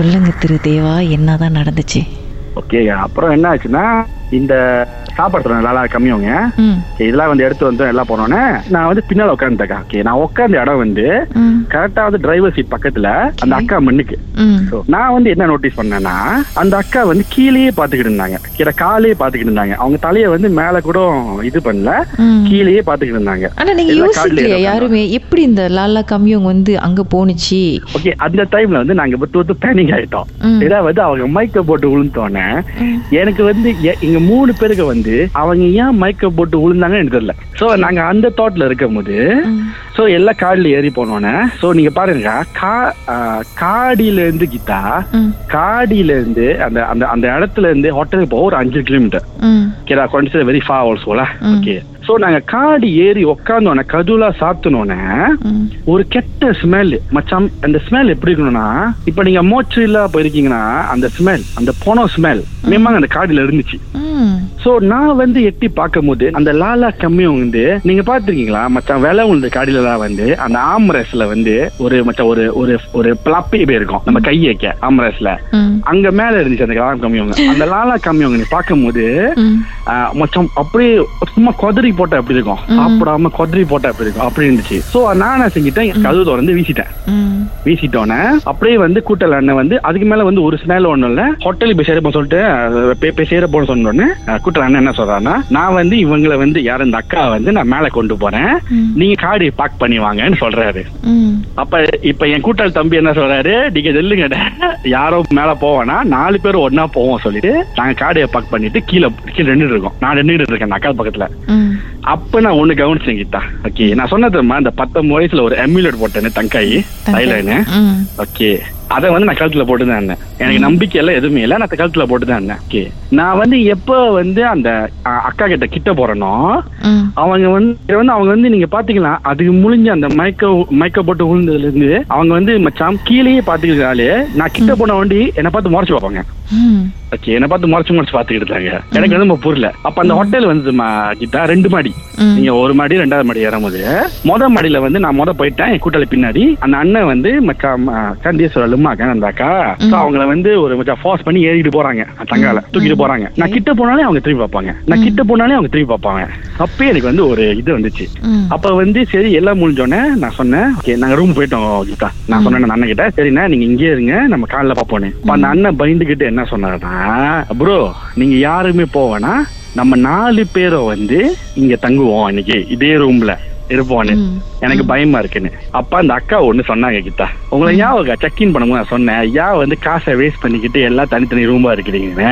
சொல்லுங்க திரு தேவா என்னதான் நடந்துச்சு? ஓகே அப்புறம் என்ன ஆச்சுன்னா இந்த சாப்பாடு நல்லா கம்மியவங்க இதெல்லாம் வந்து எடுத்து வந்து எல்லாம் போனோன்னே நான் வந்து பின்னால உட்காந்துட்டேன் ஓகே நான் உட்காந்த இடம் வந்து கரெக்டா வந்து டிரைவர் சீட் பக்கத்துல அந்த அக்கா மண்ணுக்கு நான் வந்து என்ன நோட்டீஸ் பண்ணேன்னா அந்த அக்கா வந்து கீழேயே பாத்துக்கிட்டு இருந்தாங்க. கீழே காலையே பாத்துக்கிட்டு இருந்தாங்க. அவங்க தலைய வந்து மேல கூட இது பண்ணல. கீழேயே பாத்துக்கிட்டு இருந்தாங்க. ஆனா நீங்க யோசிக்கலையா யாருமே? எப்படி இந்த லாலா கம்யூங் வந்து அங்க போணுச்சு? ஓகே அந்த டைம்ல வந்து நாங்க விட்டு பேனிக் ஆயிட்டோம். வந்து அவங்க மைக்க போட்டு விழுந்தோன்னே. எனக்கு வந்து இங்க மூணு பேருக்கு வந்து அவங்க ஏன் மைக்க போட்டு விழுந்தாங்கன்னு எனக்கு தெரியல சோ நாங்க அந்த தாட்ல இருக்கும் போது. சோ எல்லா காடில ஏறி போனோன்னே சோ நீங்க பாருங்க கா காடியில இருந்து கிட்டா. காடியில இருந்து அந்த அந்த அந்த இடத்துல இருந்து ஹோட்டலுக்கு போக ஒரு அஞ்சு கிலோமீட்டர். ஓகேடா கொஞ்சம் வெரி ஃபா ஆல்சோல. ஓகே சோ நாங்க காடி ஏறி உக்காந்தோன்னே கதுலா சாத்துனோன்னே ம். ஒரு கெட்ட ஸ்மெல் மச்சான் அந்த ஸ்மெல் எப்படி இருக்கணும்னா இப்ப நீங்க மோச்சரிலா போயிருக்கீங்கன்னா அந்த ஸ்மெல் அந்த போனோ ஸ்மெல் மேமாங்க அந்த காடியில இருந்துச்சு. சோ நான் வந்து எட்டி பார்க்கும்போது அந்த லாலா கம்மியும் வந்து நீங்க பாத்துருக்கீங்களா மச்சான் விலை உள்ள காடியிலலாம் வந்து அந்த ஆம்ரஸ்ல வந்து ஒரு மச்சான் ஒரு ஒரு ஒரு பிளப்பி இருக்கும் நம்ம கை வைக்க ஆம்ரஸ்ல. அங்க மேல இருந்துச்சு அந்த லாலா கம்மியவங்க அந்த லாலா கம்மியவங்க நீ பார்க்கும்போது ம். ஆஹ், மச்சான் அப்படியே சும்மா கொதறி போட்டா எப்படி இருக்கும். சாப்பிடாம கொதறி போட்டா எப்படி இருக்கும். அப்படி இருந்துச்சு. சோ நான் என்ன செஞ்சுட்டேன் கதவு திறந்து வீசிட்டேன். வீசிட்டோன்னே அப்படியே வந்து கூட்டல் அண்ணன் வந்து அதுக்கு மேல வந்து ஒரு ஸ்மெல் ஒண்ணும் இல்ல. ஹோட்டலுக்கு போய் சேரப்போம் சொல்லிட்டு போய் சேரப்போன்னு சொன்னோடனே கூட்டல் அண்ணன் என்ன சொல்றாருன்னா நான் வந்து இவங்களை வந்து யார் இந்த அக்கா வந்து நான் மேல கொண்டு போறேன். நீங்க காடி பாக் பண்ணி வாங்கன்னு சொல்றாரு. அப்ப இப்ப என் கூட்டாளி தம்பி என்ன சொல்றாரு நீங்க சொல்லுங்க யாரோ மேல போவேனா நாலு பேர் ஒன்னா போவோம் சொல்லிட்டு நாங்க காடியை பாக் பண்ணிட்டு கீழே கீழே நின்றுட்டு இருக்கோம். நான் நின்றுட்டு இருக்கேன் அக்கா பக்கத்துல. அப்ப நான் ஒண்ணு கவனிச்சேன் கீதா ஓகே நான் சொன்னதுமா இந்த பத்தொன்பது வயசுல ஒரு எம்யூலட் போட்டேன்னு தங்காய் தைலன்னு ம். ஓகே அத வந்து நான் கழுத்துல போட்டுதான் இருந்தேன். எனக்கு நம்பிக்கை எல்லாம் எதுவுமே இல்ல. நான் கழுத்துல போட்டுதான் இருந்தேன். ஓகே நான் வந்து எப்ப வந்து அந்த அக்கா கிட்ட கிட்ட போறேனோ. அவங்க வந்து வந்து அவங்க வந்து நீங்க பாத்தீங்களா அதுக்கு முழிஞ்ச அந்த மைக்க மைக்க போட்டு விழுந்ததுல இருந்து அவங்க வந்து மச்சான் கீழேயே பாத்துக்கிறாலே நான் கிட்ட போன வண்டி என்னை பார்த்து முறைச்சு பார்ப்பாங்க. ஓகே என்ன பார்த்து முறைச்சு முறைச்சு பாத்துக்கிட்டு இருந்தாங்க எனக்கு வந்து புரியல. அப்ப அந்த ஹோட்டல் வந்து கிட்டா ரெண்டு மாடி. நீங்க ஒரு மாடி ரெண்டாவது மாடி ஏறும்போது. மொத மாடியில வந்து நான் மொத போயிட்டேன் என் கூட்டாளி பின்னாடி. அந்த அண்ணன் வந்து மச்சா கந்தீஸ்வரர் லும்மாக்க அந்த அக்கா. அவங்கள வந்து ஒரு மச்சா ஃபோர்ஸ் பண்ணி ஏறிட்டு போறாங்க தங்கால. தூக்கிட்டு போறாங்க. நான் கிட்ட போனாலே அவங்க திரும்பி பார்ப்பாங்க. நான் கிட்ட போனாலே அவங்க திரும்பி பார்ப்பாங்க. அப்பயே எனக்கு வந்து ஒரு இது வந்துச்சு. அப்ப வந்து சரி எல்லாம் முடிஞ்சோடனே நான் சொன்னேன் ஓகே நாங்க ரூம் போயிட்டோம் கீதா. நான் சொன்னேன் அண்ணன் கிட்ட சரிண்ணா நீங்க இங்கே இருங்க நம்ம காலைல பாப்போன்னு அந்த அண்ணன் பயந்துகிட்டு என்ன சொன்னாருன்னா ப்ரோ நீங்க யாருமே போவேனா நம்ம நாலு பேரும் வந்து இங்க தங்குவோம் இன்னைக்கு இதே ரூம்ல இருப்போன்னு. ம். எனக்கு பயமா இருக்குன்னு. அப்ப அந்த அக்கா ஒண்ணு சொன்னாங்க கிட்டா உங்களை ஞாபகம் செக் இன் பண்ணும்போது நான் சொன்னேன். ஐயா வந்து காசை வேஸ்ட் பண்ணிக்கிட்டு எல்லாம் தனித்தனி ரூமா இருக்கிறீங்க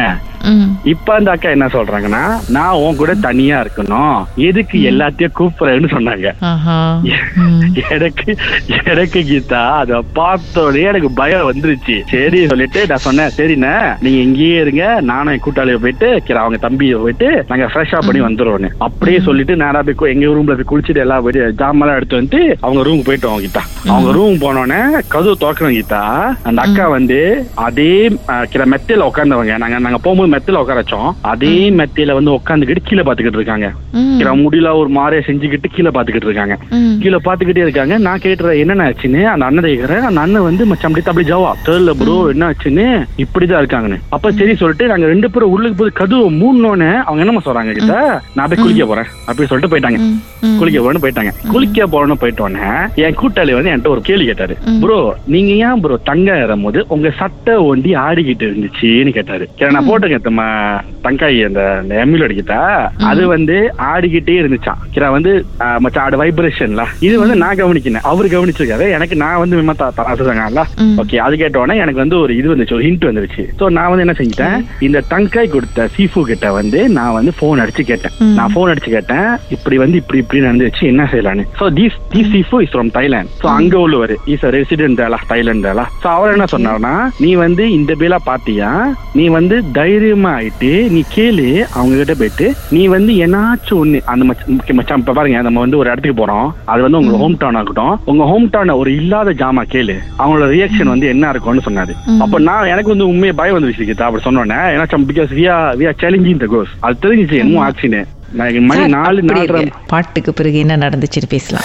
ம். இப்ப அந்த அக்கா என்ன சொல்றாங்கன்னா நான் உன் கூட தனியா இருக்கணும். எதுக்கு எல்லாத்தையும் கூப்பிடுறேன்னு சொன்னாங்க. எனக்கு எனக்கு கீதா அத பார்த்தோடனே எனக்கு பயம் வந்துருச்சு. சரி சொல்லிட்டு நான் சொன்னேன் சரிண்ணே நீங்க இங்கேயே இருங்க. நானும் என் கூட்டாளிய போயிட்டு அவங்க தம்பியை போயிட்டு நாங்க ஃப்ரெஷ்ஷா பண்ணி வந்துருவோன்னு அப்படியே சொல்லிட்டு நேரா போய் எங்க ரூம்ல போய் குளிச்சுட்டு எல்லாம் போயிட்டு ஜாமெல்லாம் எடுத்து வந்து அவங்க ரூம் போயிட்டோம் கீதா. அவங்க ரூம் போனோடனே கதவு திறக்கணும் கீதா. அந்த அக்கா வந்து அதே மெத்தையில உட்காந்தவங்க நாங்க நாங்க போகும்போது மெத்தையில உட்கார வச்சோம். அதே மெத்தையில வந்து உட்காந்துக்கிட்டு கீழே பாத்துக்கிட்டு இருக்காங்க. முடியல ஒரு மாதிரியா செஞ்சுக்கிட்டு கீழே பாத்துக்கிட்டு இருக்காங்க. கீழே பாத்துக்கிட்டே இருக்காங்க. நான் கேட்டுறேன் என்ன ஆச்சுன்னு? அந்த அண்ணன் கேக்குறேன் அந்த அண்ணன் வந்து மச்சான் அப்படி அப்படி ஜவா. தெரியல ப்ரோ என்ன ஆச்சுன்னு? இப்படிதான் இருக்காங்கன்னு. அப்ப சரி சொல்லிட்டு நாங்க ரெண்டு பேரும் உள்ளுக்கு போய் கதவு மூணுனோன்னு அவங்க என்னமா சொல்றாங்க கிட்ட நான் போய் குளிக்க போறேன். அப்படி சொல்லிட்டு போயிட்டாங்க. குளிக்க போறேன்னு போயிட்டாங்க. குளிக்க போறேன்னு போயிட்டோன்னே என் கூட்டாளி வந்து என்கிட்ட ஒரு கேள்வி கேட்டாரு. ப்ரோ நீங்க ஏன் ப்ரோ தங்க ஏறும்போது உங்க சட்டை ஒண்டி ஆடிக்கிட்டு இருந்துச்சுன்னு கேட்டாரு. நான் போட்டிருக்கேன் தம்ம தங்காய் அந்த எம்யூல் அடிக்கிட்டா அது வந்து ஆடிக்கிட்டே இருந்துச்சான் கிரா வந்து மச்சான் ஆடு வைப்ரேஷன்ல இது வந்து நான் கவனிக்கிறேன் அவர் கவனிச்சிருக்காரு. எனக்கு நான் வந்து விமத்தா தராசுதாங்கல்ல. ஓகே அது கேட்டோடனே எனக்கு வந்து ஒரு இது வந்துச்சு ஒரு ஹிண்ட் வந்துருச்சு. சோ நான் வந்து என்ன செஞ்சிட்டேன்? இந்த தங்காய் கொடுத்த சீஃபு கிட்ட வந்து நான் வந்து போன் அடிச்சு கேட்டேன். நான் போன் அடிச்சு கேட்டேன். இப்படி வந்து இப்படி இப்படி நடந்துச்சு என்ன செய்யலான்னு so these the chief is from Thailand so அங்க உள்ளவர். இஸ் ரெசிடென்ட் தைலாண்ட் சோ அவர் என்ன சொன்னார்னா நீ வந்து இந்த பேலா பாத்தியா நீ வந்து தைரியமா ஆயிட்டு நீ கேளு அவங்க கிட்ட போயிட்டு நீ வந்து என்னாச்சும் ஒண்ணு? அந்த மச்சான் இப்ப பாருங்க நம்ம வந்து ஒரு இடத்துக்கு போறோம். அது வந்து உங்க ஹோம் டவுன் ஆகட்டும் உங்க ஹோம் டவுன் ஒரு இல்லாத ஜாமா கேளு. அவங்களோட ரியாக்ஷன் வந்து என்ன இருக்கும்னு சொன்னாரு. அப்ப நான் எனக்கு வந்து உண்மையை பயம் வந்துருச்சு அப்படி சொன்னோன்னே. ஏன்னா பிகாஸ் வியா வியா சேலஞ்சிங் த கோஸ் அது தெரிஞ்சிச்சு என்னமோ ஆச்சுன்னு பாட்டுக்கு பிறகு என்ன நடந்துச்சுன்னு பேசலாம்.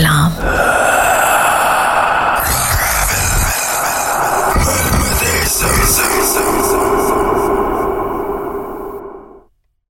Uh.